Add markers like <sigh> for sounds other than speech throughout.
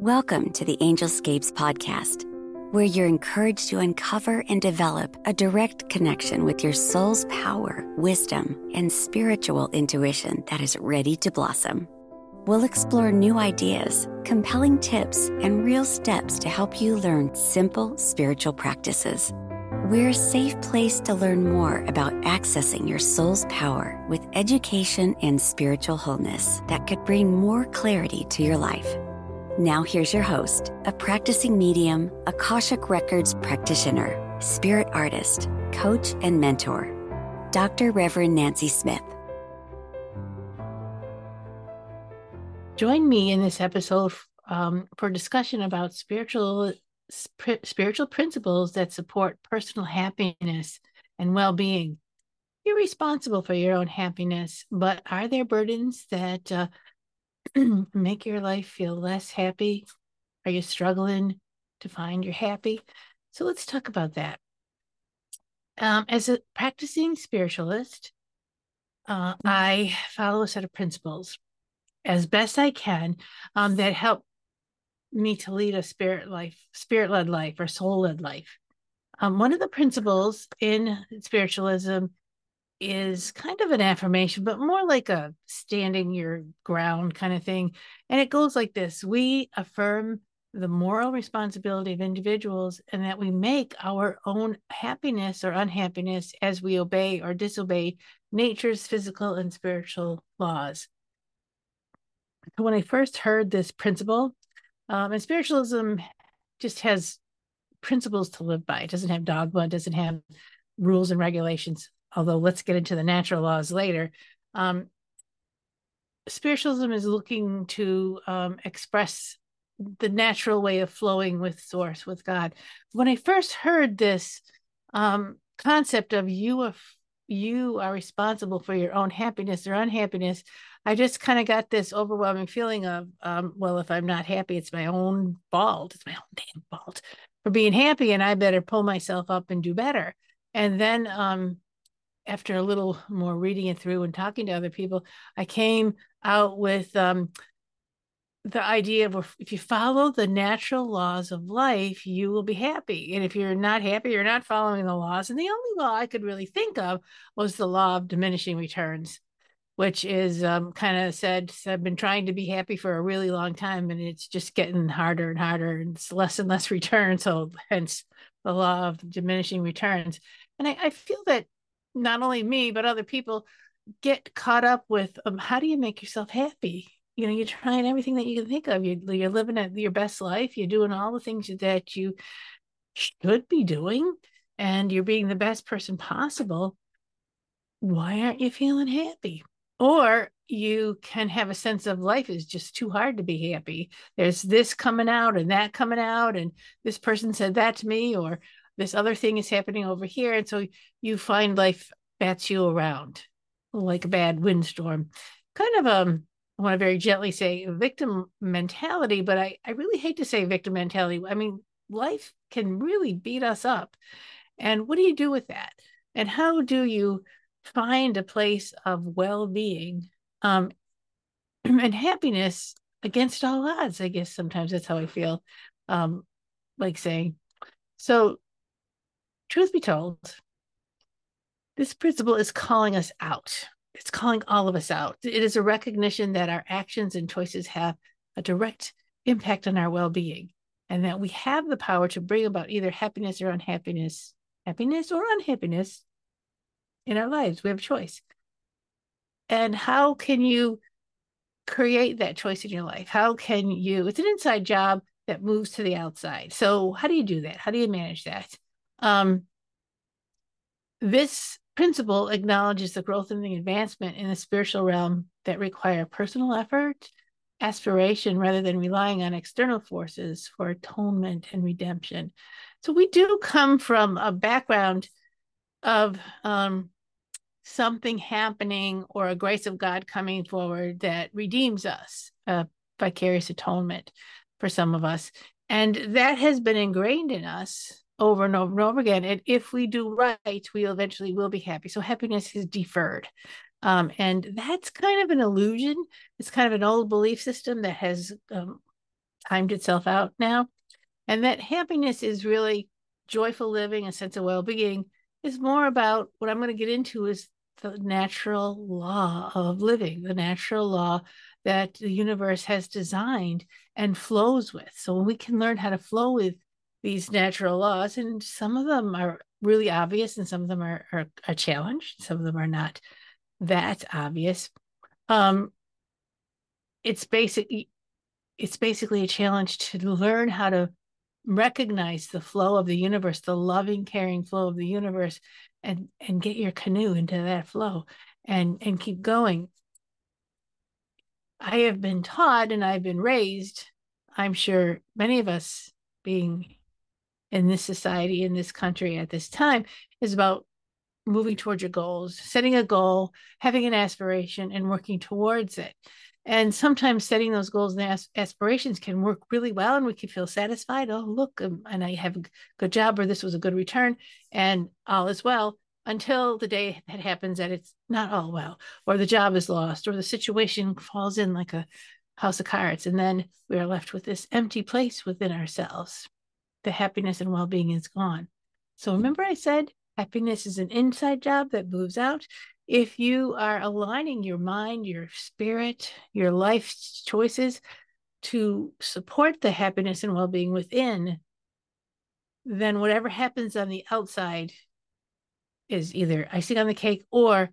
Welcome to the Angelscapes podcast, where you're encouraged to uncover and develop a direct connection with your soul's power, wisdom, and spiritual intuition that is ready to blossom. We'll explore new ideas, compelling tips, and real steps to help you learn simple spiritual practices. We're a safe place to learn more about accessing your soul's power with education and spiritual wholeness that could bring more clarity to your life. Now, here's your host, a practicing medium, Akashic Records practitioner, spirit artist, coach, and mentor, Dr. Reverend Nancy Smith. Join me in this episode um, for discussion about spiritual sp- spiritual principles that support personal happiness and well-being. You're responsible for your own happiness, but are there burdens that uh, <clears throat> make your life feel less happy? Are you struggling to find you're happy? So let's talk about that. Um, as a practicing spiritualist, uh, I follow a set of principles as best I can um, that help me to lead a spirit life, spirit led life, or soul led life. Um, one of the principles in spiritualism is kind of an affirmation, but more like a standing your ground kind of thing. And it goes like this We affirm the moral responsibility of individuals and that we make our own happiness or unhappiness as we obey or disobey nature's physical and spiritual laws. When I first heard this principle, um, and spiritualism just has principles to live by, it doesn't have dogma, it doesn't have rules and regulations although let's get into the natural laws later. Um, spiritualism is looking to um, express the natural way of flowing with source with god when i first heard this um, concept of you of you are responsible for your own happiness or unhappiness i just kind of got this overwhelming feeling of um, well if i'm not happy it's my own fault it's my own damn fault for being happy and i better pull myself up and do better and then um, after a little more reading it through and talking to other people, I came out with um, the idea of if you follow the natural laws of life, you will be happy. And if you're not happy, you're not following the laws. And the only law I could really think of was the law of diminishing returns, which is um, kind of said, I've been trying to be happy for a really long time and it's just getting harder and harder and it's less and less <laughs> return. So hence the law of diminishing returns. And I, I feel that not only me but other people get caught up with um, how do you make yourself happy? You know you're trying everything that you can think of. You're, you're living at your best life. You're doing all the things that you should be doing and you're being the best person possible. Why aren't you feeling happy? Or you can have a sense of life is just too hard to be happy. There's this coming out and that coming out and this person said that to me or this other thing is happening over here. And so you find life bats you around like a bad windstorm. Kind of um I want to very gently say victim mentality, but I, I really hate to say victim mentality. I mean, life can really beat us up. And what do you do with that? And how do you find a place of well-being um, <clears throat> and happiness against all odds? I guess sometimes that's how I feel, um, like saying. So truth be told, this principle is calling us out. It's calling all of us out. It is a recognition that our actions and choices have a direct impact on our well being and that we have the power to bring about either happiness or unhappiness, happiness or unhappiness in our lives. We have a choice. And how can you create that choice in your life? How can you? It's an inside job that moves to the outside. So, how do you do that? How do you manage that? Um, this principle acknowledges the growth and the advancement in the spiritual realm that require personal effort, aspiration, rather than relying on external forces for atonement and redemption. So we do come from a background of um, something happening or a grace of God coming forward that redeems us, a vicarious atonement for some of us. And that has been ingrained in us over and over and over again. And if we do right, we eventually will be happy. So happiness is deferred. Um, and that's kind of an illusion. It's kind of an old belief system that has um, timed itself out now. And that happiness is really joyful living, a sense of well being, is more about what I'm going to get into is the natural law of living, the natural law that the universe has designed and flows with. So when we can learn how to flow with these natural laws, and some of them are really obvious and some of them are, are a challenge, some of them are not that obvious. Um, it's basically it's basically a challenge to learn how to recognize the flow of the universe, the loving, caring flow of the universe, and and get your canoe into that flow and and keep going. I have been taught and I've been raised, I'm sure many of us being in this society, in this country at this time, is about moving towards your goals, setting a goal, having an aspiration, and working towards it. And sometimes setting those goals and aspirations can work really well, and we can feel satisfied. Oh, look, um, and I have a good job, or this was a good return, and all is well until the day that happens that it's not all well, or the job is lost, or the situation falls in like a house of cards. And then we are left with this empty place within ourselves. The happiness and well being is gone. So remember, I said happiness is an inside job that moves out. If you are aligning your mind, your spirit, your life choices to support the happiness and well being within, then whatever happens on the outside is either icing on the cake or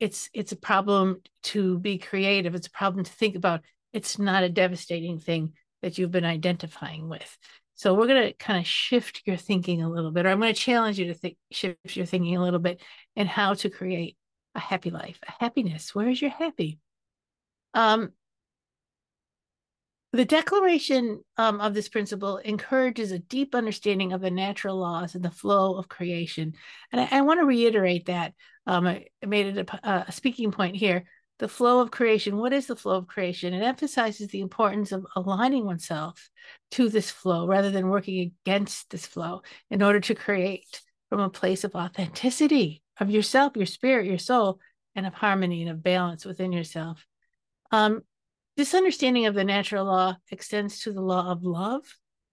it's it's a problem to be creative. It's a problem to think about. It's not a devastating thing that you've been identifying with so we're going to kind of shift your thinking a little bit or i'm going to challenge you to think shift your thinking a little bit and how to create a happy life, a happiness. Where is your happy? Um, the declaration um, of this principle encourages a deep understanding of the natural laws and the flow of creation. And I, I want to reiterate that. Um, I made it a, a, speaking point here. The flow of creation. What is the flow of creation? It emphasizes the importance of aligning oneself to this flow rather than working against this flow in order to create from a place of authenticity of yourself, your spirit, your soul, and of harmony and of balance within yourself. Um, this understanding of the natural law extends to the law of love,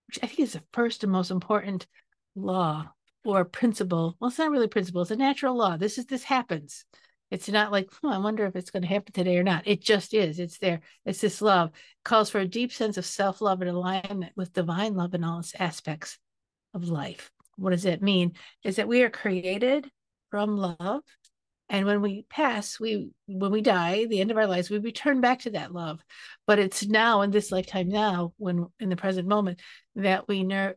which I think is the first and most important law or principle. Well, it's not really principle, it's a natural law. This is this happens. It's not like, oh, I wonder if it's going to happen today or not. It just is. It's there. It's this love. It calls for a deep sense of self-love and alignment with divine love in all its aspects of life. What does that mean? Is that we are created from love and when we pass we when we die the end of our lives we return back to that love but it's now in this lifetime now when in the present moment that we ner-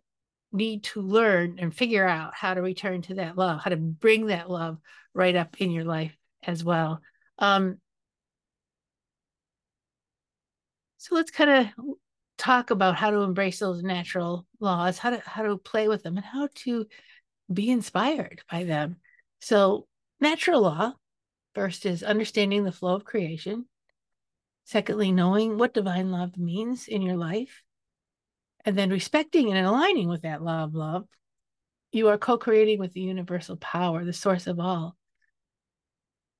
need to learn and figure out how to return to that love how to bring that love right up in your life as well um so let's kind of talk about how to embrace those natural laws how to how to play with them and how to be inspired by them so, natural law first is understanding the flow of creation. Secondly, knowing what divine love means in your life. And then respecting and aligning with that law of love. You are co creating with the universal power, the source of all.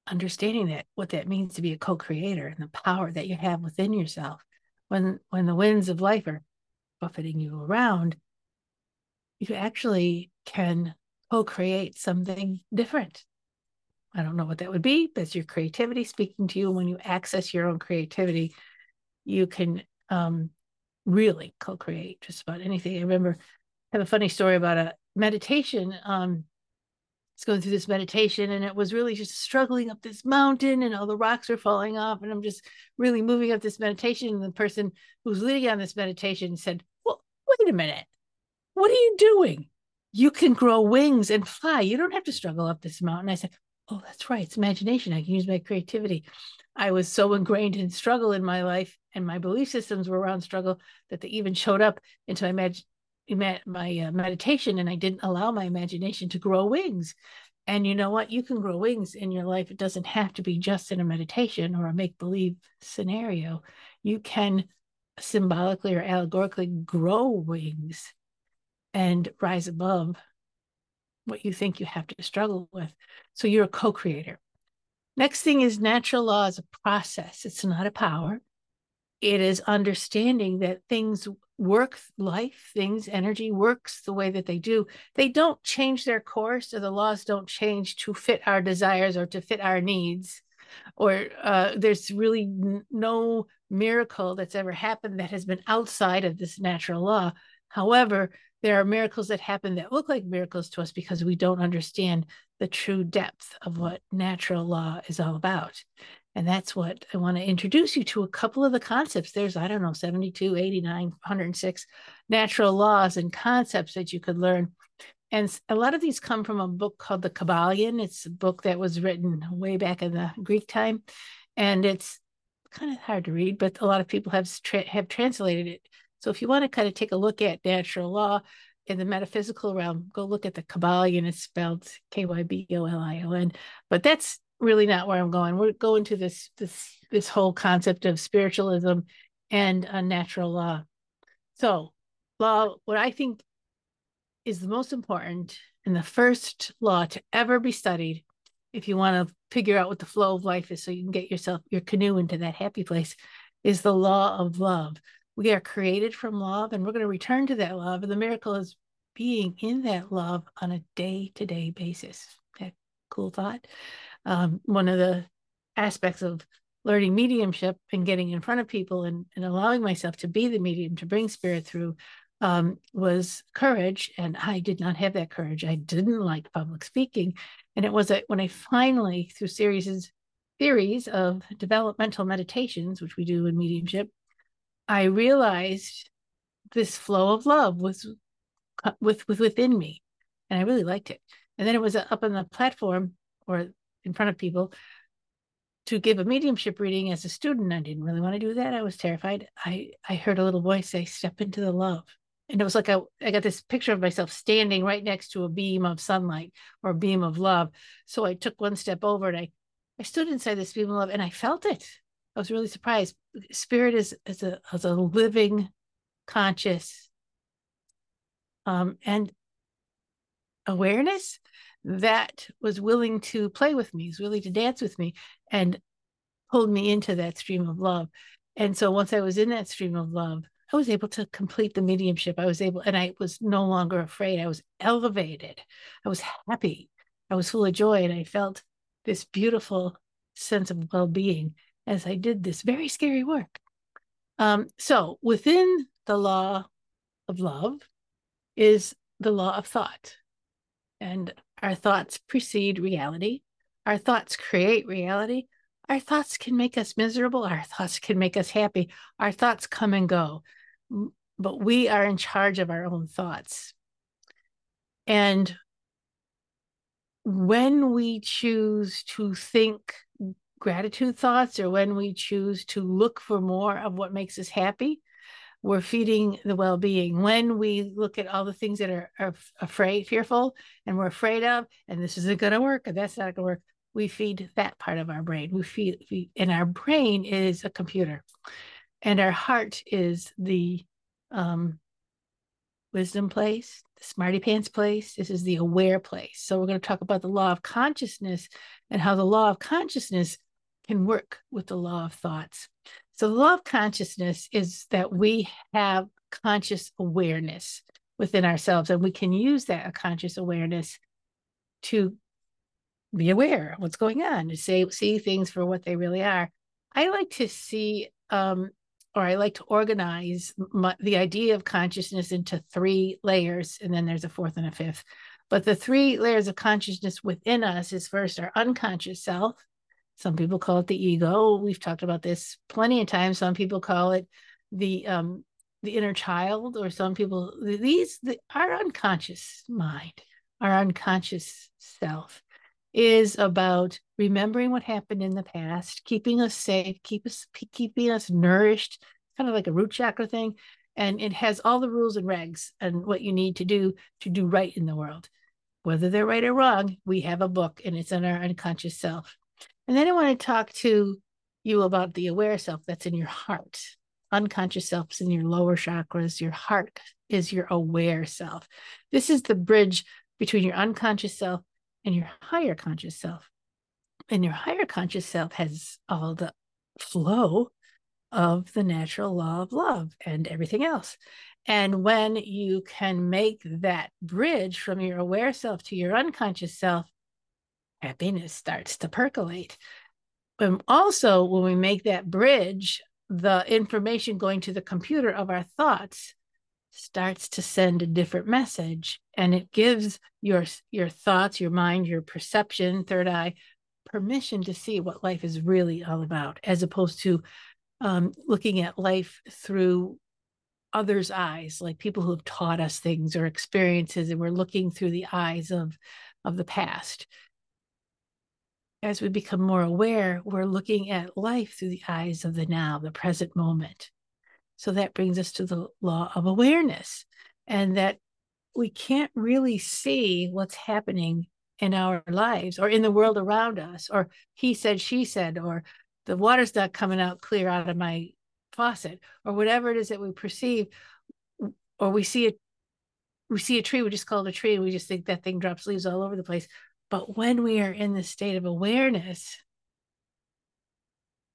Understanding that, what that means to be a co creator and the power that you have within yourself. When, when the winds of life are buffeting you around, you actually can co-create something different. I don't know what that would be. That's your creativity speaking to you. When you access your own creativity, you can um, really co-create just about anything. I remember I have a funny story about a meditation. Um, was going through this meditation, and it was really just struggling up this mountain, and all the rocks are falling off, and I'm just really moving up this meditation. And the person who's leading on this meditation said, "Well, wait a minute, what are you doing?" you can grow wings and fly. You don't have to struggle up this mountain. I said, Oh, that's right. It's imagination. I can use my creativity. I was so ingrained in struggle in my life, and my belief systems were around struggle that they even showed up into my, mag- my uh, meditation, and I didn't allow my imagination to grow wings. And you know what? You can grow wings in your life. It doesn't have to be just in a meditation or a make believe scenario. You can symbolically or allegorically grow wings and rise above what you think you have to struggle with. So you're a co creator. Next thing is natural law is a process, it's not a power. it is understanding that things work, life, things, energy works the way that they do. They don't change their course, or the laws don't change to fit our desires or to fit our needs. Or uh, there's really n- no miracle that's ever happened that has been outside of this natural law. However, there are miracles that happen that look like miracles to us because we don't understand the true depth of what natural law is all about. And that's what I want to introduce you to a couple of the concepts. There's, I don't know, 72, 89, 106 natural laws and concepts that you could learn. And a lot of these come from a book called The Kybalion. It's a book that was written way back in the Greek time. And it's kind of hard to read, but a lot of people have, tra- have translated it. So if you want to kind of take a look at natural law in the metaphysical realm, go look at the Kybalion. It's spelled K Y B O L I O N. But that's really not where I'm going. We're going to this this this whole concept of spiritualism and a natural law. So, law, what I think is the most important and the first law to ever be studied, if you want to figure out what the flow of life is, so you can get yourself your canoe into that happy place, is the law of love. We are created from love, and we're going to return to that love. And the miracle is being in that love on a day to day basis. That cool thought um, one of the aspects of learning mediumship and getting in front of people and, and allowing myself to be the medium to bring spirit through um, was courage. And I did not have that courage. I didn't like public speaking. And it was a, when I finally, through series theories of developmental meditations, which we do in mediumship, I realized this flow of love was with, with within me. And I really liked it. And then it was up on the platform or in front of people to give a mediumship reading as a student. I didn't really want to do that. I was terrified. I I heard a little voice say, "Step into the love," and it was like I I got this picture of myself standing right next to a beam of sunlight or a beam of love. So I took one step over and I I stood inside this beam of love and I felt it. I was really surprised. Spirit is is a is a living, conscious, um, and awareness that was willing to play with me, was willing to dance with me, and pulled me into that stream of love. And so once I was in that stream of love, I was able to complete the mediumship. I was able, and I was no longer afraid. I was elevated. I was happy. I was full of joy. And I felt this beautiful sense of well being as I did this very scary work. Um, so within the law of love is the law of thought. And our thoughts precede reality. Our thoughts create reality. Our thoughts can make us miserable. Our thoughts can make us happy. Our thoughts come and go, but we are in charge of our own thoughts. And when we choose to think gratitude thoughts or when we choose to look for more of what makes us happy, we're feeding the well-being. When we look at all the things that are, are afraid fearful and we're afraid of and this isn't going to work and that's not going to work we feed that part of our brain. We feed we, and our brain is a computer. And our heart is the um, wisdom place the smarty pants place this is the aware place. So we're going to talk about the law of consciousness and how the law of consciousness can work with the law of thoughts so, of consciousness is that we have conscious awareness within ourselves, and we can use that conscious awareness to be aware of what's going on, to say, see things for what they really are. I like to see, um, or I like to organize my, the idea of consciousness into three layers, and then there's a fourth and a fifth. But the three layers of consciousness within us is first our unconscious self, some people call it the ego. We've talked about this plenty of times. Some people call it the um, the inner child, or some people these the, our unconscious mind, our unconscious self is about remembering what happened in the past, keeping us safe, keep us keeping us nourished, kind of like a root chakra thing. And it has all the rules and regs and what you need to do to do right in the world. Whether they're right or wrong, we have a book and it's in our unconscious self. And then I want to talk to you about the aware self that's in your heart. Unconscious self is in your lower chakras. Your heart is your aware self. This is the bridge between your unconscious self and your higher conscious self. And your higher conscious self has all the flow of the natural law of love and everything else. And when you can make that bridge from your aware self to your unconscious self, happiness starts to percolate. And also, when we make that bridge, the information going to the computer of our thoughts starts to send a different message and it gives your your thoughts your mind your perception third eye permission to see what life is really all about as opposed to um, looking at life through others eyes like people who have taught us things or experiences and we're looking through the eyes of of the past as we become more aware we're looking at life through the eyes of the now the present moment so that brings us to the law of awareness, and that we can't really see what's happening in our lives or in the world around us, or he said, she said, or the water's not coming out clear out of my faucet, or whatever it is that we perceive, or we see a we see a tree, we just call it a tree, and we just think that thing drops leaves all over the place. But when we are in the state of awareness,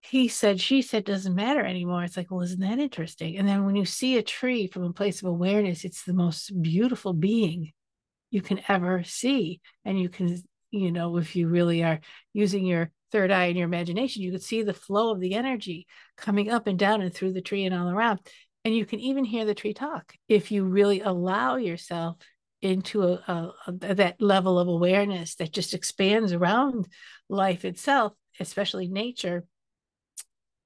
he said, she said doesn't matter anymore. It's like, well, isn't that interesting? And then when you see a tree from a place of awareness, it's the most beautiful being you can ever see. And you can, you know, if you really are using your third eye and your imagination, you could see the flow of the energy coming up and down and through the tree and all around. And you can even hear the tree talk if you really allow yourself into a, a, a, that level of awareness that just expands around life itself, especially nature.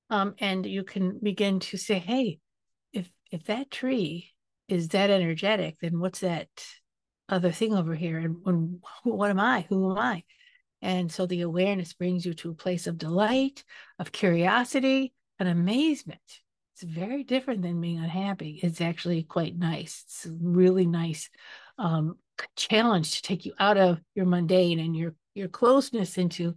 Um, and you can begin to say hey if if that tree is that energetic then what's that other thing over here? And, and what am i? Who am i? And so the awareness brings you to a place of delight of curiosity and amazement. It's very different than being unhappy. It's actually quite nice. It's really nice um, challenge to take you out of your mundane and your your closeness into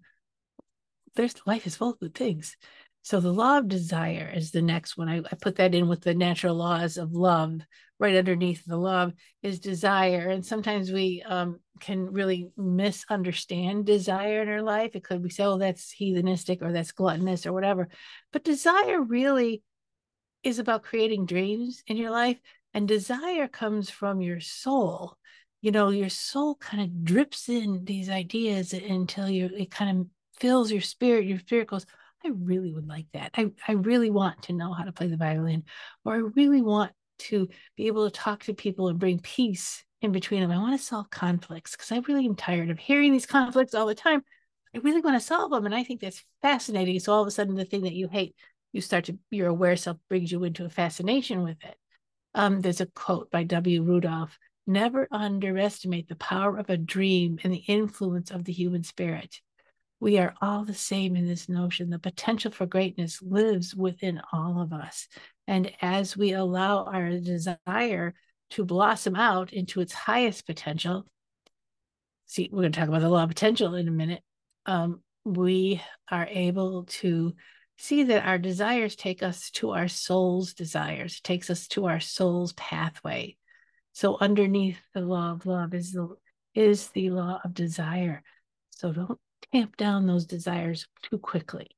there's life is full of good things so the law of desire is the next one. I, I, put that in with the natural laws of love. Right underneath the love is desire. And sometimes we um, can really misunderstand desire in our life. It could be so oh, that's heathenistic or that's gluttonous or whatever. But desire really is about creating dreams in your life. And desire comes from your soul. You know, your soul kind of drips in these ideas until you it kind of fills your spirit. Your spirit goes, I really would like that. I, I really want to know how to play the violin, or I really want to be able to talk to people and bring peace in between them. I want to solve conflicts because I really am tired of hearing these conflicts all the time. I really want to solve them. And I think that's fascinating. So all of a sudden, the thing that you hate, you start to, your aware self brings you into a fascination with it. Um, there's a quote by W. Rudolph Never underestimate the power of a dream and the influence of the human spirit we are all the same in this notion. The potential for greatness lives within all of us. And as we allow our desire to blossom out into its highest potential, see, we're going to talk about the law of potential in a minute. Um, we are able to see that our desires take us to our soul's desires, takes us to our soul's pathway. So underneath the law of love is the is the law of desire. So don't tamp down those desires too quickly.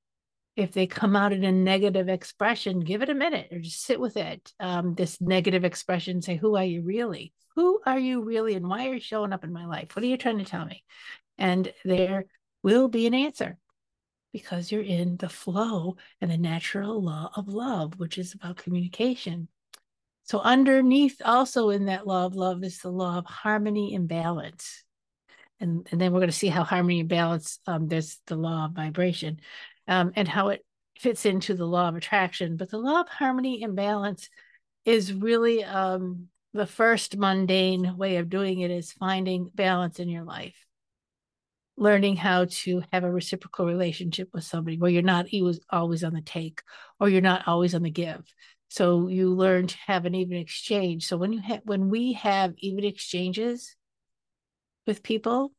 If they come out in a negative expression, give it a minute or just sit with it. Um, this negative expression, say, Who are you really? Who are you really? And why are you showing up in my life? What are you trying to tell me? And there will be an answer because you're in the flow and the natural law of love, which is about communication. So, underneath also in that law of love is the law of harmony and balance. And, and then we're going to see how harmony and balance um, there's the law of vibration um, and how it fits into the law of attraction. But the law of harmony and balance is really um, the first mundane way of doing it is finding balance in your life learning how to have a reciprocal relationship with somebody where you're not always on the take or you're not always on the give so you learn to have an even exchange so when you have when we have even exchanges with people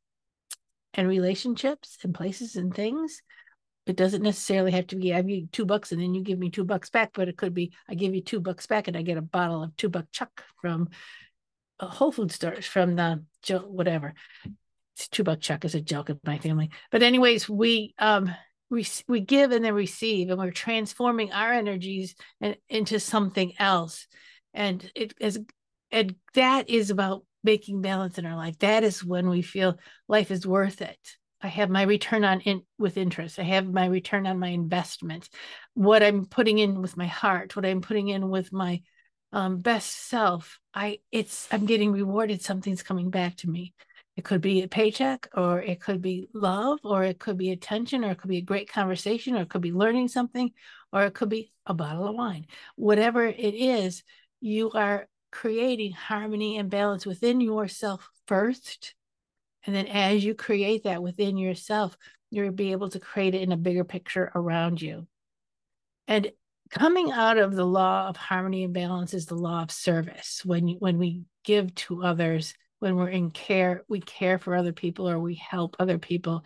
and relationships and places and things. It doesn't necessarily have to be I give you two bucks and then you give me two bucks back, but it could be I give you two bucks back and I get a bottle of two buck chuck from a Whole Food stores from the whatever. It's two buck chuck is a joke of my family. But anyways, we um we, we give and then receive and we're transforming our energies and, into something else. And it is and that is about making balance in our life. That is when we feel life is worth it. I have my return on in with interest. I have my return on my investment. What i'm putting in with my heart what i'm putting in with my um, best self i it's i'm getting rewarded. Something's coming back to me it could be a paycheck, or it could be love, or it could be attention, or it could be a great conversation, or it could be learning something, or it could be a bottle of wine. Whatever it is, you are creating harmony and balance within yourself first. And then as you create that within yourself, you'll be able to create it in a bigger picture around you. And coming out of the law of harmony and balance is the law of service. When you, when we give to others, when we're in care, we care for other people or we help other people.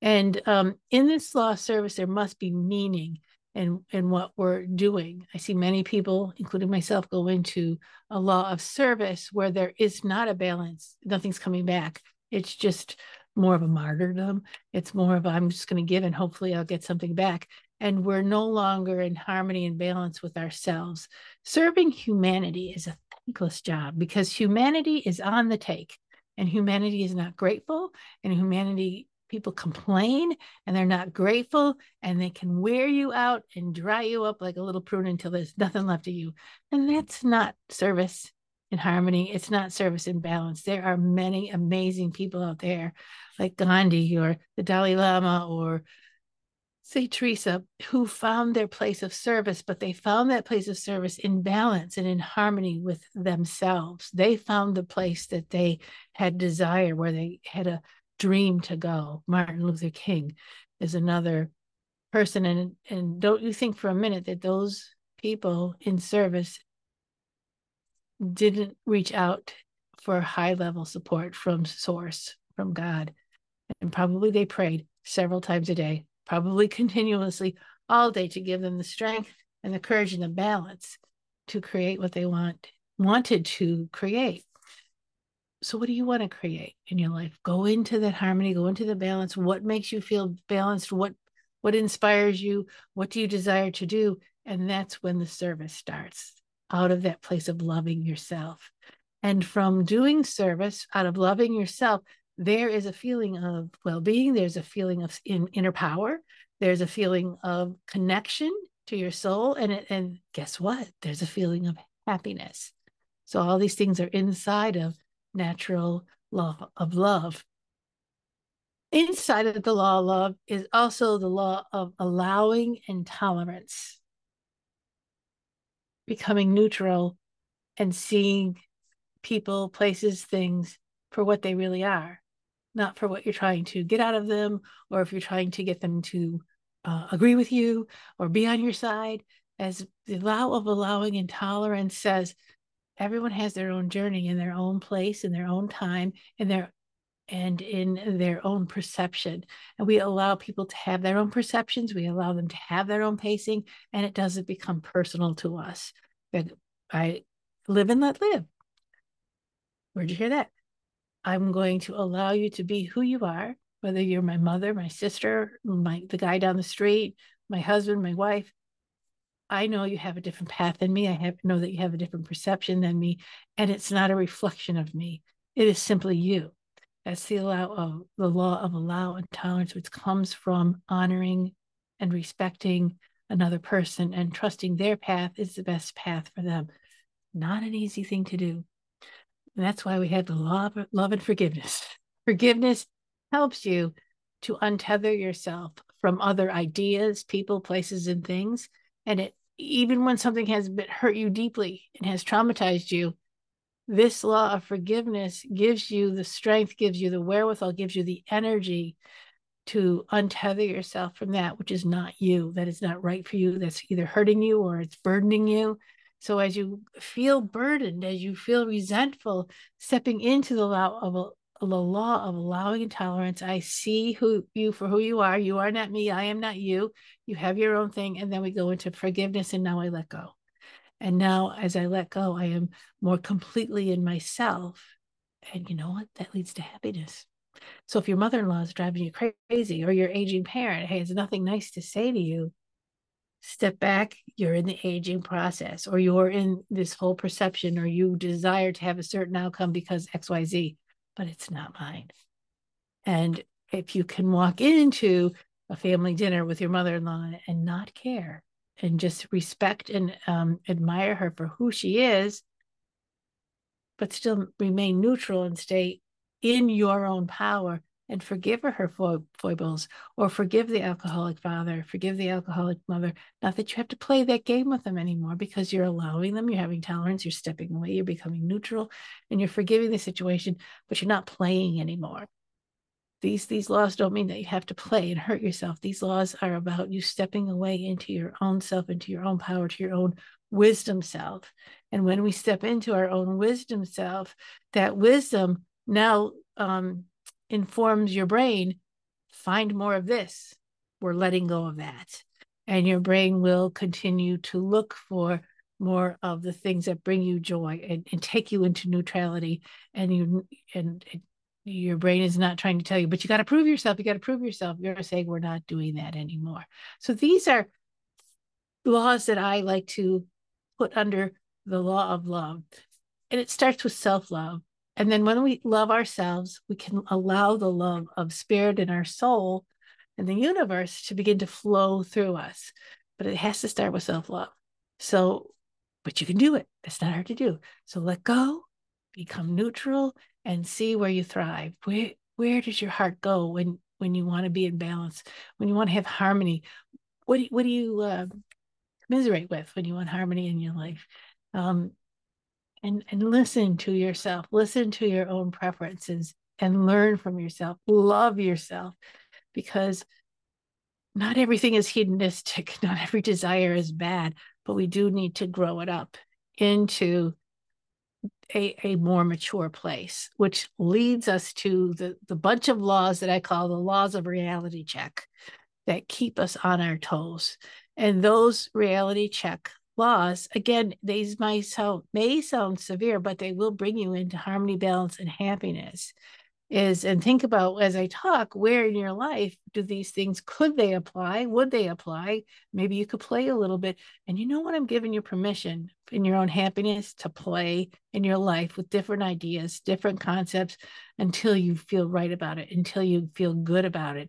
And um, in this law of service, there must be meaning in, in what we're doing. I see many people, including myself, go into a law of service where there is not a balance, nothing's coming back. It's just more of a martyrdom. It's more of I'm just going to give and hopefully I'll get something back. And we're no longer in harmony and balance with ourselves. Serving humanity is a thankless job because humanity is on the take and humanity is not grateful and humanity people complain and they're not grateful and they can wear you out and dry you up like a little prune until there's nothing left of you. And that's not service in harmony. It's not service in balance. There are many amazing people out there like gandhi or the dalai lama or say Teresa, who found their place of service, but they found that place of service in balance and in harmony with themselves. They found the place that they had desire, where they had a dream to go. Martin Luther King is another person. And, and don't you think for a minute that those people in service didn't reach out for high level support from source, from God. And probably they prayed several times a day probably <laughs> continuously all day to give them the strength and the courage and the balance to create what they want wanted to create. So what do you want to create in your life? Go into that harmony go into the balance. What makes you feel balanced? What what inspires you? What do you desire to do? And that's when the service starts out of that place of loving yourself. And from doing service out of loving yourself there is a feeling of well-being there's a feeling of in, inner power there's a feeling of connection to your soul and and guess what? There's a feeling of happiness. So all these things are inside of natural law of love. Inside of the law of love is also the law of allowing and tolerance. Becoming neutral and seeing people places things for what they really are not for what you're trying to get out of them, or if you're trying to get them to uh, agree with you or be on your side. As the law of allowing intolerance says, everyone has their own journey in their own place, in their own time, in their and in their own perception. And we allow people to have their own perceptions. We allow them to have their own pacing, and it doesn't become personal to us. I live and let live. Where'd you hear that? I'm going to allow you to be who you are, whether you're my mother, my sister, my the guy down the street, my husband, my wife. I know you have a different path than me. I have know that you have a different perception than me, and it's not a reflection of me. It is simply you. That's the allow of the law of allow and tolerance, which comes from honoring and respecting another person and trusting their path is the best path for them. Not an easy thing to do. And that's why we have the law of love and forgiveness. <laughs> Forgiveness helps you to untether yourself from other ideas, people, places, and things. And it even when something has been hurt you deeply and has traumatized you, this law of forgiveness gives you the strength, gives you the wherewithal, gives you the energy to untether yourself from that which is not you, that is not right for you, that's either hurting you or it's burdening you. So as you feel burdened, as you feel resentful, stepping into the law of the law of allowing intolerance, I see who you for who you are. You are not me. I am not you. You have your own thing, and then we go into forgiveness. And now I let go. And now, as I let go, I am more completely in myself. And you know what? That leads to happiness. So if your mother-in-law is driving you crazy or your aging parent has nothing nice to say to you, step back, you're in the aging process, or you're in this whole perception, or you desire to have a certain outcome because XYZ, but it's not mine. And if you can walk into a family dinner with your mother in law and not care and just respect and um, admire her for who she is, but still remain neutral and stay in your own power and forgive her her fo- foibles or forgive the alcoholic father, forgive the alcoholic mother. Not that you have to play that game with them anymore because you're allowing them, you're having tolerance, you're stepping away, you're becoming neutral, and you're forgiving the situation, but you're not playing anymore. These these laws don't mean that you have to play and hurt yourself. These laws are about you stepping away into your own self, into your own power, to your own wisdom self. And when we step into our own wisdom self, that wisdom now um, informs your brain find more of this. We're letting go of that. And your brain will continue to look for more of the things that bring you joy and, and take you into neutrality. And you and your brain is not trying to tell you, but you got to prove yourself. You got to prove yourself. You're saying we're not doing that anymore. So these are laws that I like to put under the law of love. And it starts with self love. And then when we love ourselves, we can allow the love of spirit in our soul and the universe to begin to flow through us. But it has to start with self love. So, but you can do it. It's not hard to do. So let go, become neutral, and see where you thrive. Where where does your heart go when when you want to be in balance? When you want to have harmony? What do what do you uh, commiserate with when you want harmony in your life? Um, and and listen to yourself. Listen to your own preferences and learn from yourself. Love yourself because not everything is hedonistic. <laughs> Not every desire is bad, but we do need to grow it up into a, a more mature place, which leads us to the, the bunch of laws that I call the laws of reality check that keep us on our toes. And those reality check laws, again, these might sound may sound severe, but they will bring you into harmony, balance, and happiness is and think about as I talk, where in your life do these things could they apply? Would they apply? Maybe you could play a little bit. And you know what? I'm giving you permission in your own happiness to play in your life with different ideas, different concepts until you feel right about it, until you feel good about it.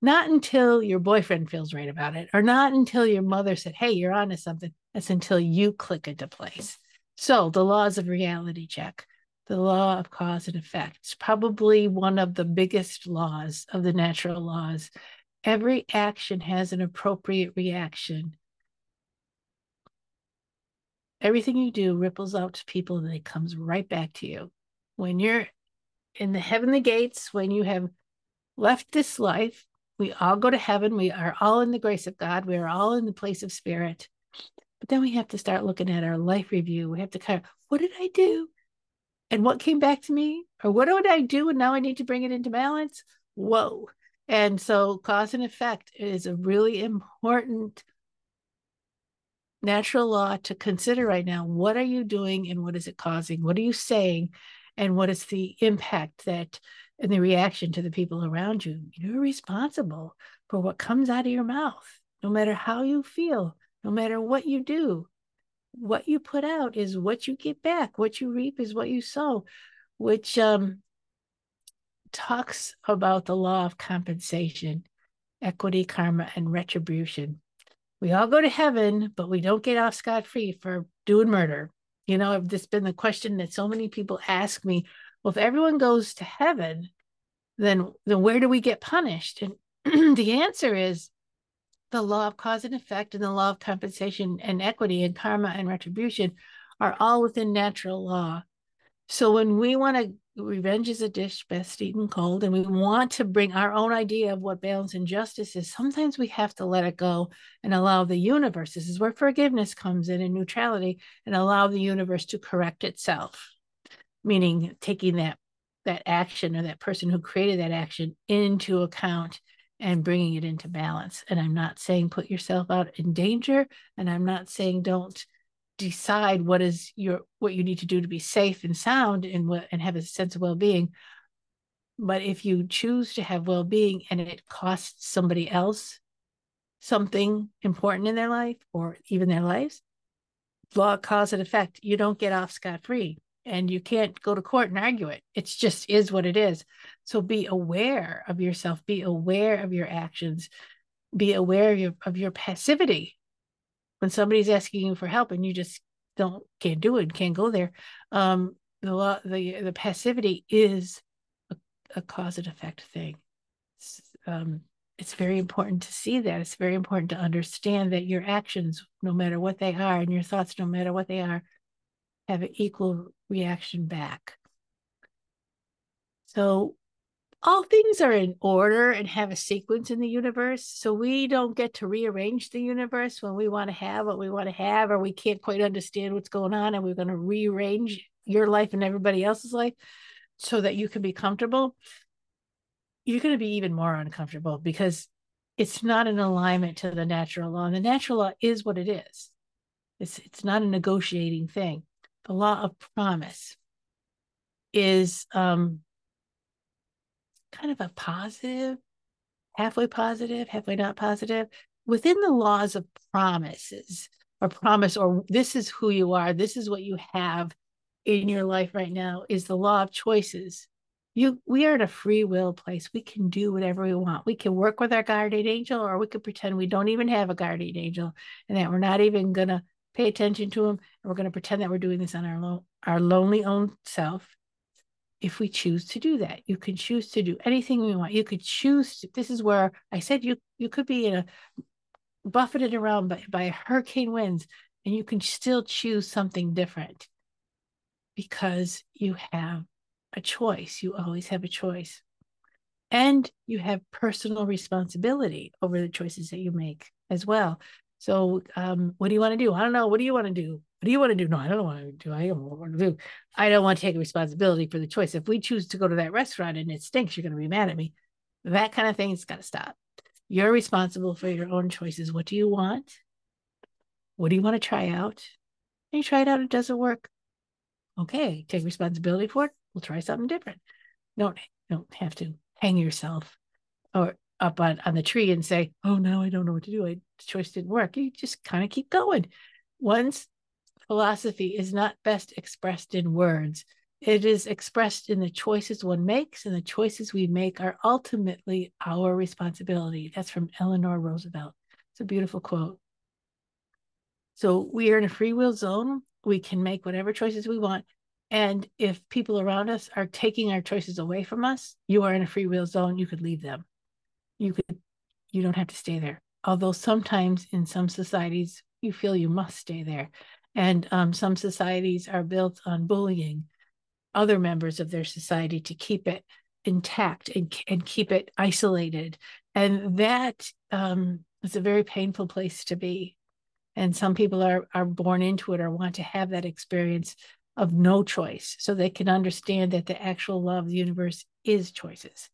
Not until your boyfriend feels right about it, or not until your mother said, Hey, you're onto something. That's until you click into place. So the laws of reality check the law of cause and effect. It's probably one of the biggest laws of the natural laws. Every action has an appropriate reaction. Everything you do ripples out to people and it comes right back to you. When you're in the heavenly gates, when you have left this life, we all go to heaven. We are all in the grace of God. We are all in the place of spirit. But then we have to start looking at our life review. We have to kind of, what did I do? and what came back to me? Or what would i do? And now i need to bring it into balance? Whoa. And so cause and effect is a really important natural law to consider right now. What are you doing and what is it causing? What are you saying? And what is the impact that and the reaction to the people around you? You're responsible for what comes out of your mouth no matter how you feel no matter what you do what you put out is what you get back. What you reap is what you sow, which um, talks about the law of compensation, equity, karma, and retribution. We all go to heaven, but we don't get off scot free for doing murder. You know, this has been the question that so many people ask me. Well, if everyone goes to heaven, then then where do we get punished? And <clears throat> the answer is the law of cause and effect and the law of compensation and equity and karma and retribution are all within natural law. So when we want to, revenge is a dish best eaten cold, and we want to bring our own idea of what balance and justice is, sometimes we have to let it go and allow the universe. This is where forgiveness comes in and neutrality, and allow the universe to correct itself, meaning taking that that action or that person who created that action into account and bringing it into balance. And I'm not saying put yourself out in danger, and I'm not saying don't decide what is your what you need to do to be safe and sound and what and have a sense of well-being. But if you choose to have well being and it costs somebody else something important in their life or even their lives, law cause and effect, you don't get off scot free and you can't go to court and argue it. It just is what it is. So be aware of yourself, be aware of your actions, be aware of your, of your passivity. When somebody's asking you for help and you just don't can't do it, can't go there. Um, the the the passivity is a, a cause and effect thing. It's, um, it's very important to see that. It's very important to understand that your actions, no matter what they are, and your thoughts, no matter what they are, have an equal reaction back. So all things are in order and have a sequence in the universe. So we don't get to rearrange the universe when we want to have what we want to have, or we can't quite understand what's going on, and we're going to rearrange your life and everybody else's life so that you can be comfortable. You're going to be even more uncomfortable because it's not an alignment to the natural law. And the natural law is what it is. It's it's not a negotiating thing. The law of promise is um kind of a positive, halfway positive, halfway not positive. Within the laws of promises or promise, or this is who you are, this is what you have in your life right now, is the law of choices. You, we are in a free will place. We can do whatever we want. We can work with our guardian angel, or we could pretend we don't even have a guardian angel, and that we're not even gonna pay attention to them, and we're gonna pretend that we're doing this on our lo- our lonely own self if we choose to do that. You can choose to do anything we want. You could choose to, this is where I said you you could be in a buffeted around by, by hurricane winds and you can still choose something different because you have a choice. You always have a choice. And you have personal responsibility over the choices that you make as well. So, um, what do you want to do? I don't know. What do you want to do? What do you want to do? No, I don't want to do. I don't want to do. I don't want to take responsibility for the choice. If we choose to go to that restaurant and it stinks, you're going to be mad at me. That kind of thing's got to stop. You're responsible for your own choices. What do you want? What do you want to try out? And you try it out, it doesn't work. Okay, take responsibility for it. We'll try something different. Don't don't have to hang yourself or up on, on the tree and say, oh, now I don't know what to do. I, the choice didn't work. You just kind of keep going. One's philosophy is not best expressed in words. It is expressed in the choices one makes, and the choices we make are ultimately our responsibility. That's from Eleanor Roosevelt. It's a beautiful quote. So we are in a free will zone. We can make whatever choices we want. And if people around us are taking our choices away from us, you are in a free will zone. You could leave them you could you don't have to stay there. Although sometimes in some societies you feel you must stay there. And um, some societies are built on bullying other members of their society to keep it intact and, and keep it isolated. And that um, is a very painful place to be. And some people are are born into it or want to have that experience of no choice so they can understand that the actual law of the universe is choices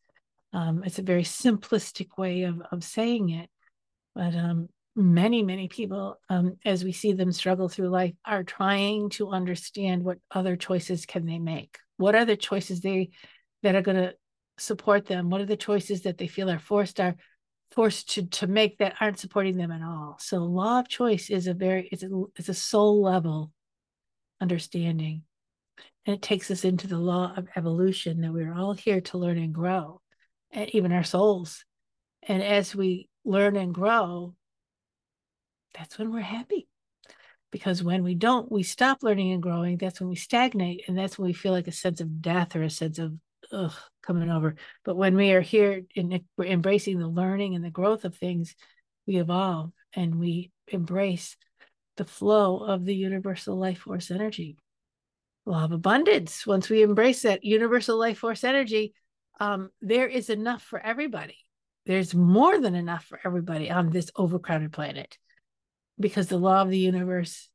um, it's a very simplistic way of, of saying it. But um, many, many people, um, as we see them struggle through life, are trying to understand what other choices can they make. What are the choices they that are going to support them? What are the choices that they feel are forced are forced to to make that aren't supporting them at all? So law of choice is a very it's a it's a soul level understanding. And it takes us into the law of evolution that we're all here to learn and grow even our souls. And as we learn and grow, that's when we're happy. Because when we don't, we stop learning and growing. That's when we stagnate. And that's when we feel like a sense of death or a sense of ugh coming over. But when we are here and we're embracing the learning and the growth of things, we evolve and we embrace the flow of the universal life force energy. Law of abundance. Once we embrace that universal life force energy, um, there is enough for everybody. There's more than enough for everybody on this overcrowded planet because the law of the universe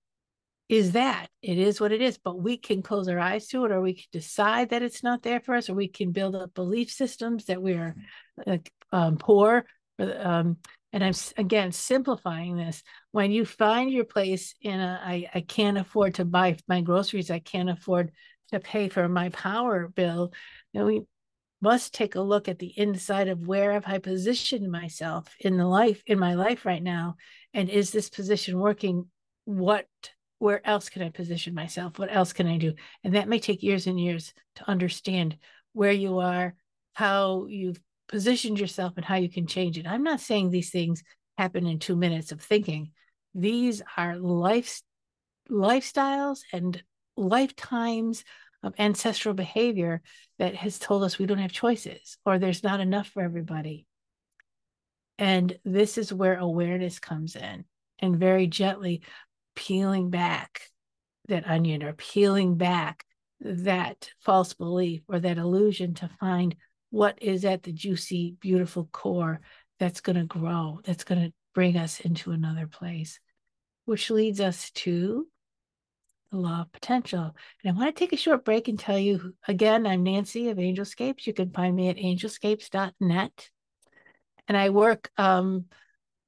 is that. It is what it is but we can close our eyes to it or we can decide that it's not there for us or we can build up belief systems that we're um, poor um, and i'm again simplifying this. When you find your place in a I, I can't afford to buy my groceries. I can't afford to pay for my power bill. We must take a look at the inside of where have I positioned myself in the life in my life right now, and is this position working? What where else can I position myself? What else can I do? And that may take years and years to understand where you are, how you've positioned yourself, and how you can change it. I'm not saying these things happen in two minutes of thinking. These are life lifestyles and lifetimes ancestral behavior that has told us we don't have choices or there's not enough for everybody. And this is where awareness comes in and very gently peeling back that onion or peeling back that false belief or that illusion to find what is at the juicy, beautiful core that's going to grow, that's going to bring us into another place, which leads us to the law of potential. And I want to take a short break and tell you again, I'm Nancy of Angelscapes. You can find me at angelscapes.net. And I work um,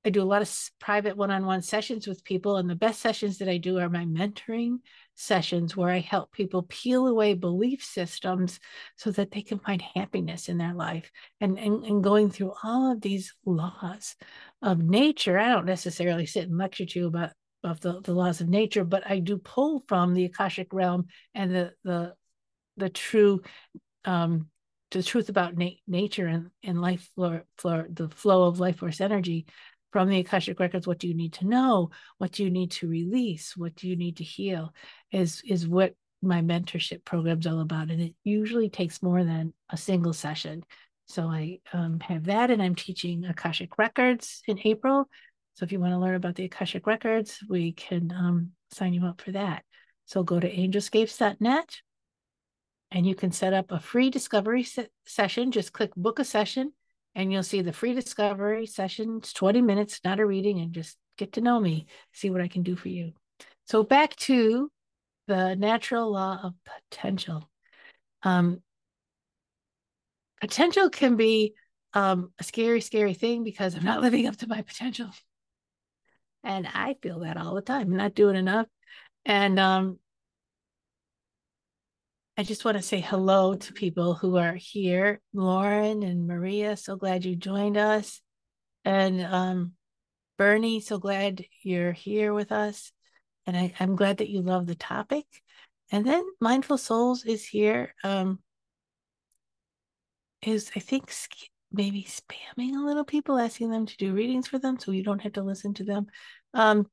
I do a lot of private one on one sessions with people. And the best sessions that I do are my mentoring sessions where I help people peel away belief systems so that they can find happiness in their life. And, and, and going through all of these laws of nature, I don't necessarily sit and lecture to you about of the, the laws of nature, but I do pull from the Akashic realm and the the the true um, the truth about na- nature and, and life flow, flow, the flow of life force energy from the Akashic records, what do you need to know? What do you need to release? What do you need to heal? Is is what my mentorship program is all about. And it usually takes more than a single session. So I um, have that, and I'm teaching Akashic Records in April. So if you want to learn about the Akashic Records, we can um, sign you up for that. So go to angelscapes.net and you can set up a free discovery se- session. Just click book a session and you'll see the free discovery sessions 20 minutes not a reading and just get to know me see what i can do for you so back to the natural law of potential um, potential can be um, a scary scary thing because i'm not living up to my potential and i feel that all the time I'm not doing enough and um, I just want to say hello to people who are here. Lauren and Maria, so glad you joined us. And um, Bernie, so glad you're here with us. And I, am glad that you love the topic. And then Mindful Souls is here. Um, is I think maybe spamming a little people, asking them to do readings for them so you don't have to listen to them. Um,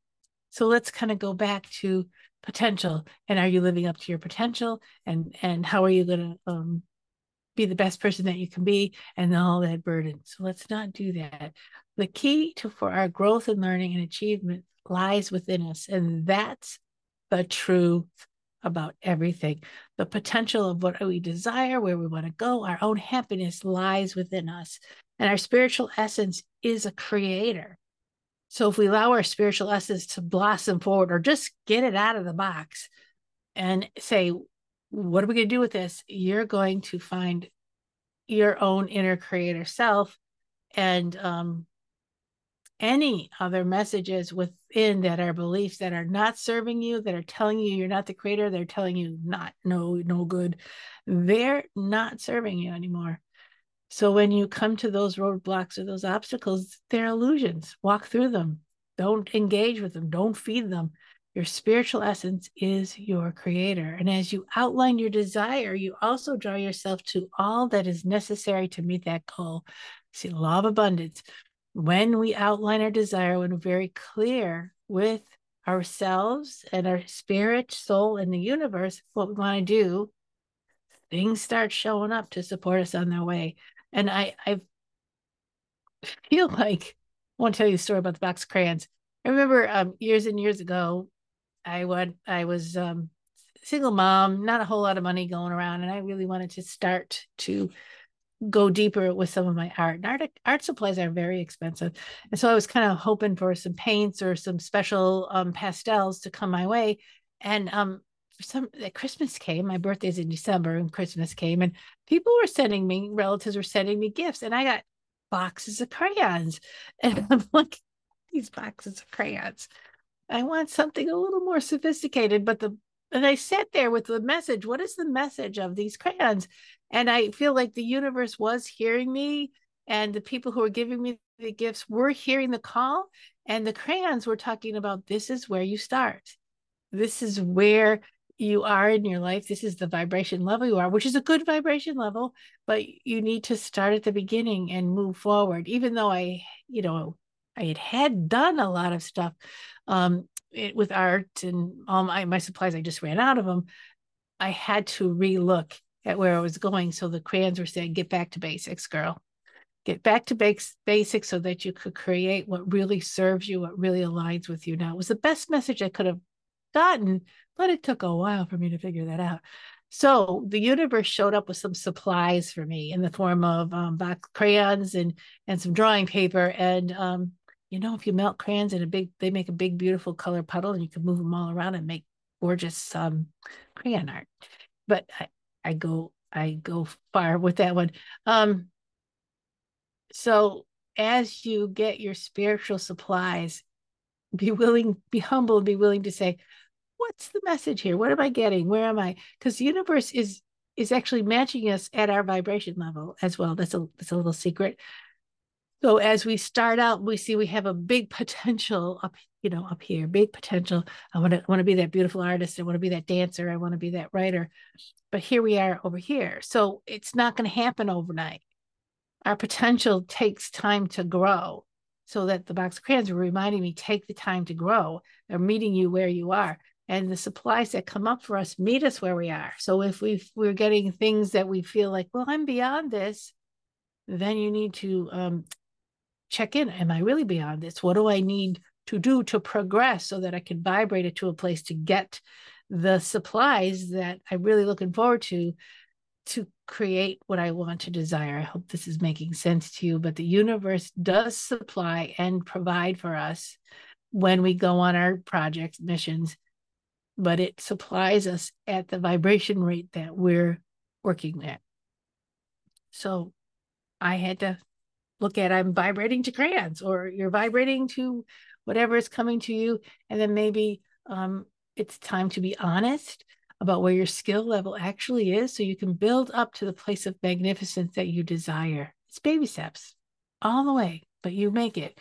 so let's kind of go back to potential and are you living up to your potential and and how are you going to um, be the best person that you can be and all that burden. So let's not do that. The key to for our growth and learning and achievement lies within us and that's the truth about everything. The potential of what we desire where we want to go our own happiness lies within us. And our spiritual essence is a creator. So if we allow our spiritual essence to blossom forward or just get it out of the box and say, what are we going to do with this? You're going to find your own inner creator self and um, any other messages within that are beliefs that are not serving you, that are telling you you're not the creator, they're telling you not, no, no good. They're not serving you anymore. So when you come to those roadblocks or those obstacles, they're illusions. Walk through them. Don't engage with them. Don't feed them. Your spiritual essence is your creator. And as you outline your desire, you also draw yourself to all that is necessary to meet that goal. See, law of abundance. When we outline our desire, when we're very clear with ourselves and our spirit, soul, and the universe, what we want to do, things start showing up to support us on their way. And I I <laughs> feel like I want to tell you a story about the box of crayons. I remember um, years and years ago, I went I was um, single mom, not a whole lot of money going around, and I really wanted to start to go deeper with some of my art. And art art supplies are very expensive, and so I was kind of hoping for some paints or some special um, pastels to come my way. And um, some Christmas came, my birthday's in December and Christmas came and people were sending me, relatives were sending me gifts and I got boxes of crayons. <laughs> And I'm like, these boxes of crayons. I want something a little more sophisticated, but the and I sat there with the message. What is the message of these crayons? And I feel like the universe was hearing me, and the people who were giving me the gifts were hearing the call. And the crayons were talking about this is where you start. This is where you are in your life. This is the vibration level you are, which is a good vibration level, but you need to start at the beginning and move forward. Even though I, you know, I had, had done a lot of stuff um, it, with art and all my, my supplies, I just ran out of them. I had to relook at where I was going. So the crayons were saying, get back to basics, girl. Get back to base, basics so that you could create what really serves you, what really aligns with you. Now, it was the best message I could have gotten, but it took a while for me to figure that out. So the universe showed up with some supplies for me in the form of um, box crayons and and some drawing paper. And um, you know, if you melt crayons in a big, they make a big, beautiful color puddle, and you can move them all around and make gorgeous um, crayon art. But I, I go, I go far with that one. Um, so as you get your spiritual supplies, be willing, be humble, and be willing to say, what's the message here? What am I getting? Where am I? Because the universe is is actually matching us at our vibration level as well. That's a that's a little secret. So as we start out, we see we have a big <laughs> potential up, you know, up here, big potential. I want to want to be that beautiful artist. I want to be that dancer. I want to be that writer. But here we are over here. So it's not going to happen overnight. Our potential takes time to grow. So that the box of crayons were reminding me, take the time to grow. They're meeting you where you are and the supplies that come up for us meet us where we are. So if we we're getting things that we feel like, well, I'm beyond this, then you need to um, check in. Am I really beyond this? What do I need to do to progress so that I can vibrate it to a place to get the supplies that I'm really looking forward to to create what I want to desire. I hope this is making sense to you, but the universe does supply and provide for us when we go on our projects, missions, but it supplies us at the vibration rate that we're working at. So I had to look at I'm vibrating to crayons or you're vibrating to whatever is coming to you. And then maybe um, it's time to be honest about where your skill level actually is so you can build up to the place of magnificence that you desire. It's baby steps all the way, but you make it.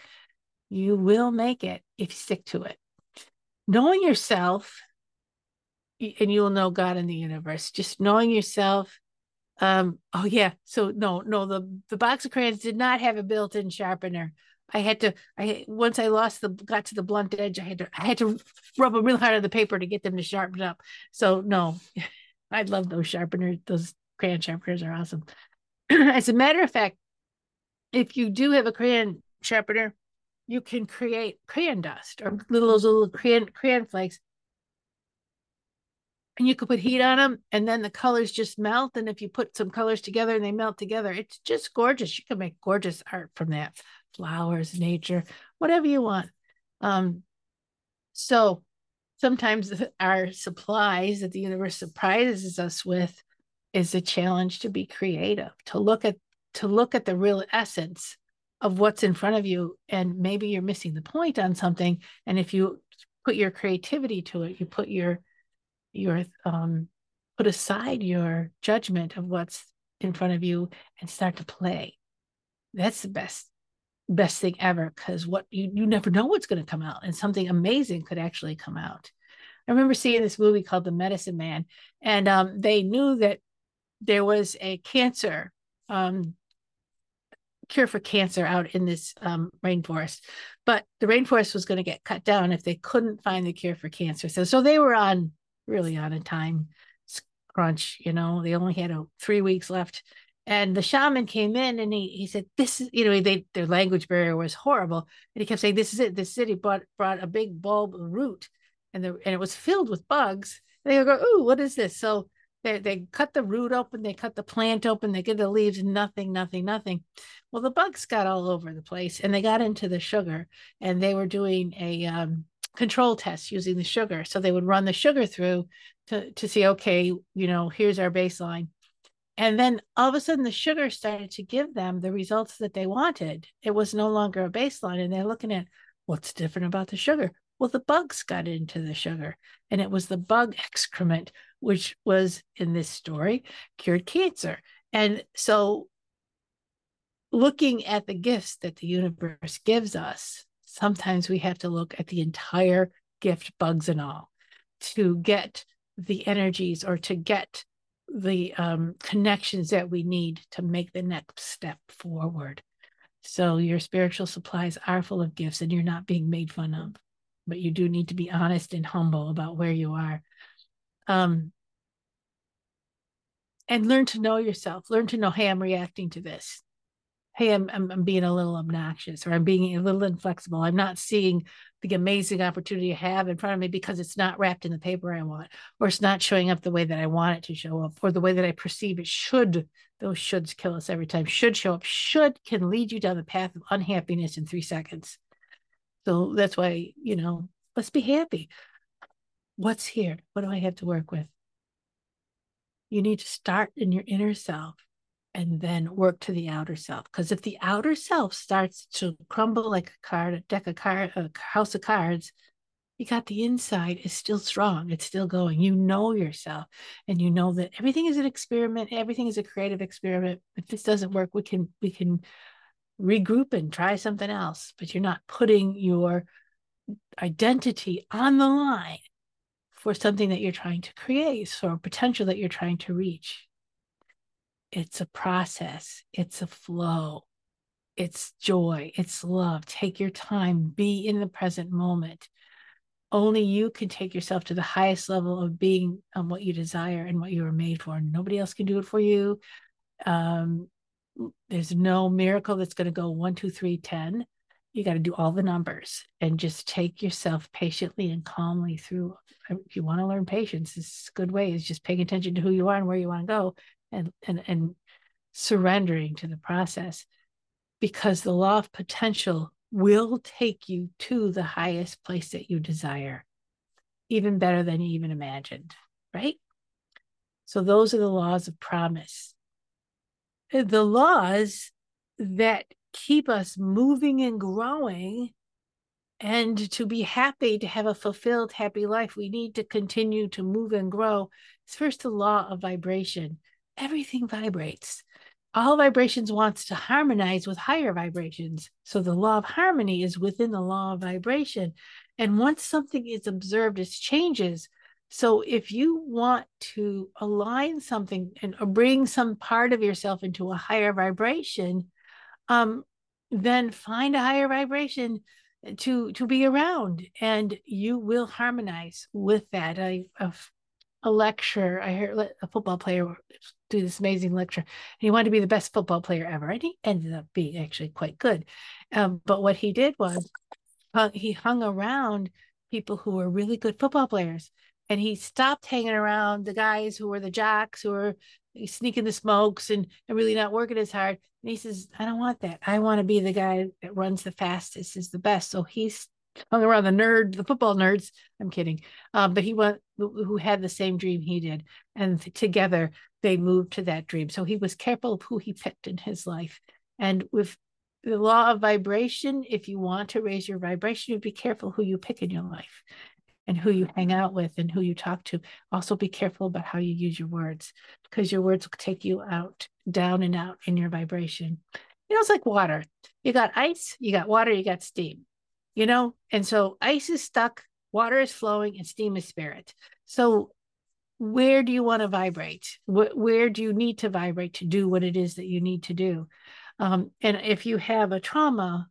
You will make it if you stick to it. Knowing yourself and you'll know God in the universe. Just knowing yourself. Um, oh yeah. So no, no, the the box of crayons did not have a built-in sharpener. I had to I once I lost the got to the blunt edge, I had to I had to rub them real hard on the paper to get them to sharpen up. So no, <laughs> I love those sharpeners. Those crayon sharpeners are awesome. <clears throat> As a matter of fact, if you do have a crayon sharpener, you can create crayon dust or little those little crayon crayon flakes and you could put heat on them and then the colors just melt and if you put some colors together and they melt together it's just gorgeous you can make gorgeous art from that flowers nature whatever you want um so sometimes <laughs> our supplies that the universe surprises us with is a challenge to be creative to look at to look at the real essence of what's in front of you and maybe you're missing the point on something and if you put your creativity to it you put your your um, put aside your judgment of what's in front of you and start to play. That's the best best thing ever because what you you never know what's going to come out and something amazing could actually come out. I remember seeing this movie called The Medicine Man, and um, they knew that there was a cancer um, cure for cancer out in this um, rainforest, but the rainforest was going to get cut down if they couldn't find the cure for cancer. So, so they were on really on a time crunch. You know, they only had a, three weeks left. And the shaman came in and he, he said, This is, you know, they, their language barrier was horrible. And he kept saying, This is it. This city brought, brought a big bulb root and, the, and it was filled with bugs. And they go, Ooh, what is this? So they, they cut the root open, they cut the plant open, they get the leaves, nothing, nothing, nothing. Well, the bugs got all over the place and they got into the sugar and they were doing a, um, control test using the sugar. So they would run the sugar through to, to see, okay, you know, here's our baseline. And then all of a sudden, the sugar started to give them the results that they wanted. It was no longer a baseline. And they're looking at what's different about the sugar. Well, the bugs got into the sugar, and it was the bug <laughs> excrement, which was in this story, cured cancer. And so, looking at the gifts that the universe gives us, sometimes we have to look at the entire gift, bugs and all, to get the energies or to get the um, connections that we need to make the next step forward. So your spiritual supplies are full of gifts and you're not being made fun of, but you do need to be honest and humble about where you are. Um, and learn to know yourself, learn to know, hey, I'm reacting to this hey I'm, I'm, I'm being a little obnoxious or i'm being a little inflexible i'm not seeing the amazing opportunity I have in front of me because it's not wrapped in the paper I want, or it's not showing up the way that I want it to show up, or the way that I perceive it should. Those shoulds kill us every time. Should show up. Should can lead you down the path of unhappiness in three seconds. So that's why, you know, let's be happy. What's here? What do I have to work with? You need to start in your inner self and then work to the outer self. Because if the outer self starts to crumble like a card, a deck of card, a house of cards, you got the inside is still strong. It's still going. You know yourself, and you know that everything is an experiment. Everything is a creative experiment. If this doesn't work, we can we can regroup and try something else. But you're not putting your identity on the line for something that you're trying to create, or potential that you're trying to reach it's a process, it's a flow, it's joy, it's love. Take your time, be in the present moment. Only you can take yourself to the highest level of being um, what you desire and what you were made for. Nobody else can do it for you. Um, there's no miracle that's going to go one, two, three, ten. You got to do all the numbers and just take yourself patiently and calmly through. If you want to learn patience, this is good way is just paying attention to who you are and where you want to go and and and surrendering to the process because the law of potential will take you to the highest place that you desire even better than you even imagined right? So those are the laws of promise. Eh, the laws that keep us moving and growing and to be happy to have a fulfilled happy life we need to continue to move and grow. It's first the law of vibration everything vibrates. All vibrations wants to harmonize with higher vibrations. So the law of harmony is within the law of vibration. And once something is observed, it changes. So if you want to align something and bring some part of yourself into a higher vibration, um, then find a higher vibration to to be around and you will harmonize with that I, have a lecture. I heard a football player do this amazing lecture, and he wanted to be the best football player ever, and he ended up being actually quite good. Um, but what he did was uh, he hung around people who were really good football players, and he stopped hanging around the guys who were the jocks who were sneaking the smokes and, and really not working as hard. And he says, I don't want that. I want to be the guy that runs the fastest, is the best. So he's hung around the nerd, the football nerds. I'm kidding. Um, but he went who had the same dream he did. And together they moved to that dream. So he was careful of who he picked in his life. And with the law of vibration, if you want to raise your vibration, you be careful who you pick in your life and who you hang out with and who you talk to. Also be careful about how you use your words because your words will take you out, down and out in your vibration. You know, it's like water. You got ice, you got water, you got steam you know? And so ice is stuck, water is flowing, and steam is spirit. So where do you want to vibrate? Wh- where do you need to vibrate to do what it is that you need to do? Um, and if you have a trauma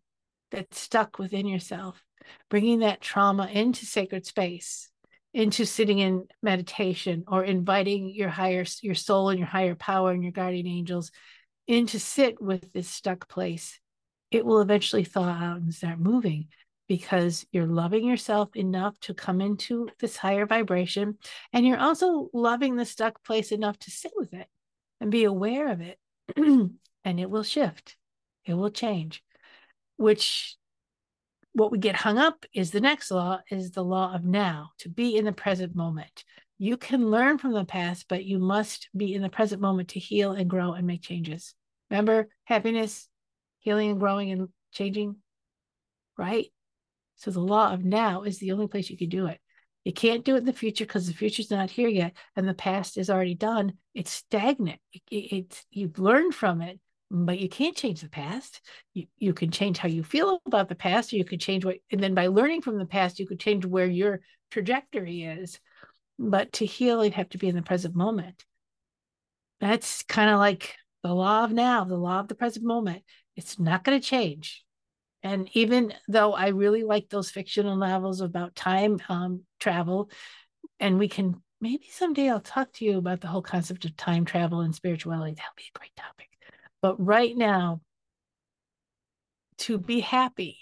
that's stuck within yourself, bringing that trauma into sacred space, into sitting in meditation, or inviting your higher, your soul and your higher power and your guardian angels in to sit with this stuck place, it will eventually thaw out and start moving because you're loving yourself enough to come into this higher vibration. And you're also loving the stuck place enough to sit with it and be aware of it. <clears throat> and it will shift, it will change, which what we get hung up is the next law is the law of now to be in the present moment you can learn from the past but you must be in the present moment to heal and grow and make changes remember happiness healing and growing and changing right So the law of now is the only place you can do it. You can't do it in the future because the future's not here yet, and the past is already done. It's stagnant. It, it, it's you've learned from it, but you can't change the past. You you can change how you feel about the past, or you could change what, and then by learning from the past, you could change where your trajectory is. But to heal, you'd have to be in the present moment. That's kind of like the law of now, the law of the present moment. It's not going to change. And even though I really like those fictional novels about time um, travel, and we can maybe someday I'll talk to you about the whole concept of time travel and spirituality. That'll be a great topic. But right now, to be happy,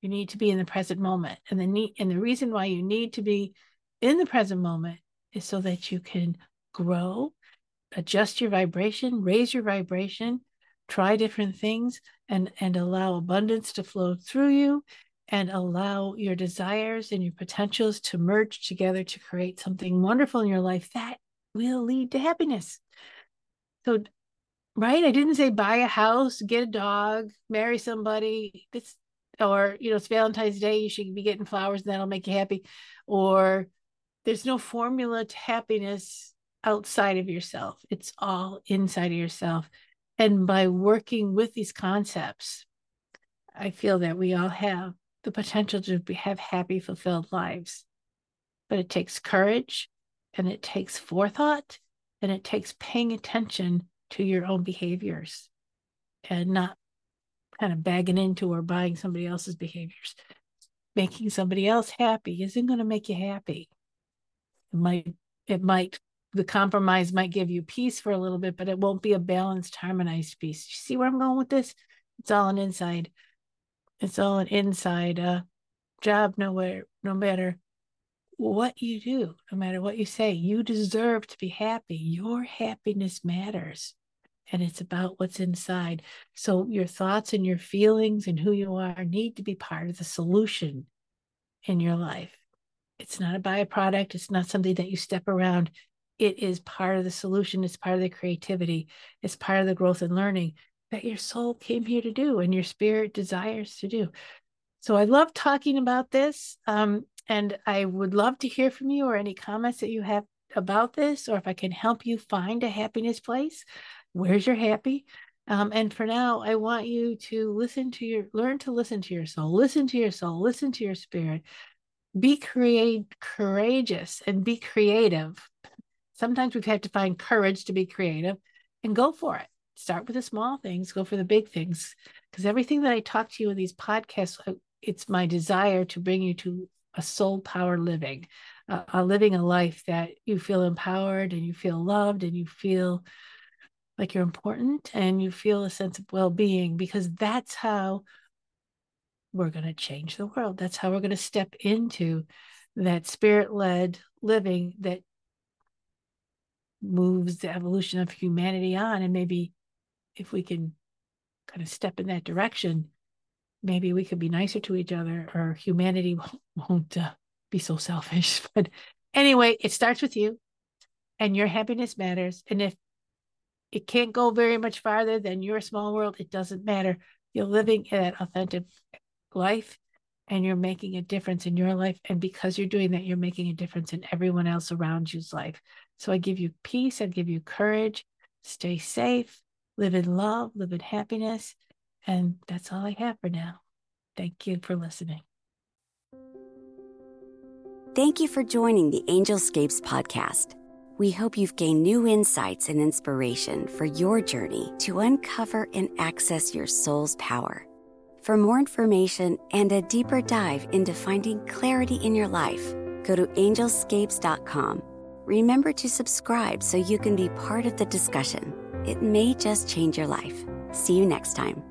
you need to be in the present moment. And the need, and the reason why you need to be in the present moment is so that you can grow, adjust your vibration, raise your vibration, try different things and and allow abundance to flow through you and allow your desires and your potentials to merge together to create something wonderful in your life that will lead to happiness. So right? I didn't say buy a house get a dog marry somebody. This or you know it's valentine's day you should be getting flowers and that'll make you happy. Or there's no formula to happiness outside of yourself. It's all inside of yourself and by working with these concepts, I feel that we all have the potential to have happy, fulfilled lives. But it takes courage and it takes forethought and it takes paying attention to your own behaviors and not kind of bagging into or buying somebody else's behaviors. Making somebody else happy isn't going to make you happy. It might it might the compromise might give you peace for a little bit, but it won't be a balanced, harmonized peace. You see where I'm going with this? It's all an inside. It's all an inside uh, job. Nowhere, no matter what you do, no matter what you say, you deserve to be happy. Your happiness matters, and it's about what's inside. So your thoughts and your feelings and who you are need to be part of the solution in your life. It's not a byproduct. It's not something that you step around it is part of the solution it's part of the creativity it's part of the growth and learning that your soul came here to do and your spirit desires to do. So i love talking about this um, and i would love to hear from you or any comments that you have about this or if i can help you find a happiness place where's your happy. Um, and for now i want you to listen to your learn to listen to your soul listen to your soul listen to your spirit. Be create courageous and be creative sometimes we've had to find courage to be creative and go for it. Start with the small things, go for the big things. Because everything that I talk to you in these podcasts, uh, it's my desire to bring you to a soul power living, uh, a living a life that you feel empowered and you feel loved and you feel like you're important and you feel a sense of well being because that's how we're going to change the world. That's how we're going to step into that spirit led living that moves the evolution of humanity on and maybe if we can kind of step in that direction maybe we could be nicer to each other or humanity <laughs> won't, uh, be so selfish. <laughs> But anyway it starts with you and your happiness matters. And if it can't go very much farther than your small world it doesn't matter. You're living that authentic life and you're making a difference in your life. And because you're doing that you're making a difference in everyone else around you's life so I give you peace, I give you courage, stay safe, live in love, live in happiness. And that's all I have for now. Thank you for listening. Thank you for joining the Angelscapes podcast. We hope you've gained new insights and inspiration for your journey to uncover and access your soul's power. For more information and a deeper dive into finding clarity in your life, go to angelscapes.com Remember to subscribe so you can be part of the discussion. It may just change your life. See you next time.